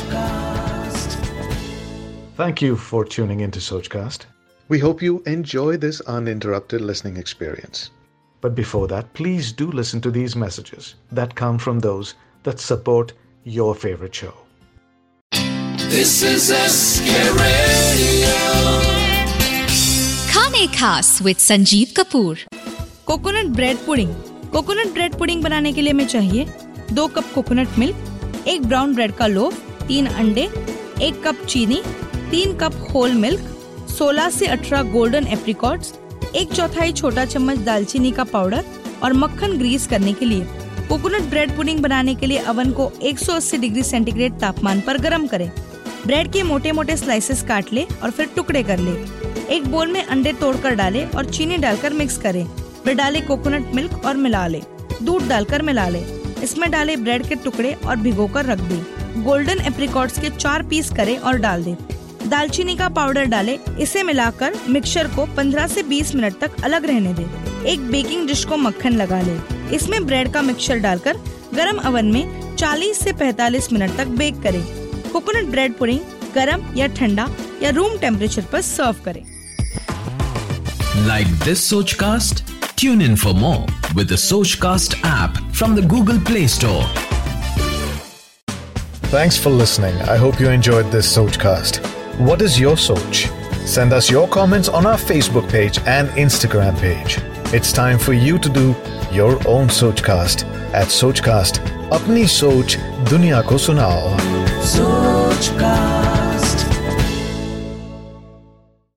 Sochcast. Thank you for tuning into Sochcast. We hope you enjoy this uninterrupted listening experience. But before that, please do listen to these messages that come from those that support your favorite show. This is SK Radio. खाने खास with Sanjeev Kapoor coconut bread pudding coconut bread pudding बनाने के लिए हमें चाहिए दो cup coconut milk एक brown bread का लोफ तीन अंडे, एक कप चीनी, तीन कप होल मिल्क 16 से 18 गोल्डन एप्रिकॉट्स एक चौथाई छोटा चम्मच दालचीनी का पाउडर और मक्खन ग्रीस करने के लिए। कोकोनट ब्रेड पुडिंग बनाने के लिए अवन को 180 डिग्री सेंटीग्रेड तापमान पर गर्म करें। ब्रेड के मोटे मोटे स्लाइसेस काट ले और फिर टुकड़े कर ले। एक बोल में अंडे तोड़कर डालें और चीनी डालकर मिक्स करें। फिर डालें कोकोनट मिल्क और मिला ले। दूध डालकर मिला ले। इसमें डाले ब्रेड के टुकड़े और भिगोकर रख दें। गोल्डन एप्रिकॉट्स के चार पीस करें और डाल दें। दालचीनी का पाउडर डालें। इसे मिलाकर मिक्सचर को 15 से 20 मिनट तक अलग रहने दें। एक बेकिंग डिश को मक्खन लगा ले। इसमें ब्रेड का मिक्सचर डालकर गरम अवन में 40 से 45 मिनट तक बेक करें। कोकोनट ब्रेड पुडिंग गरम या ठंडा या रूम टेम्परेचर पर सर्व करें। Like this Sochcast? Tune in for more with the Sochcast app from the Google Play Store. Thanks for listening. I hope you enjoyed this Sochcast. What is your Soch? Send us your comments on our Facebook page and Instagram page. It's time for you to do your own Sochcast at Sochcast. Apni Soch Dunya Ko Sunao. Sochcast.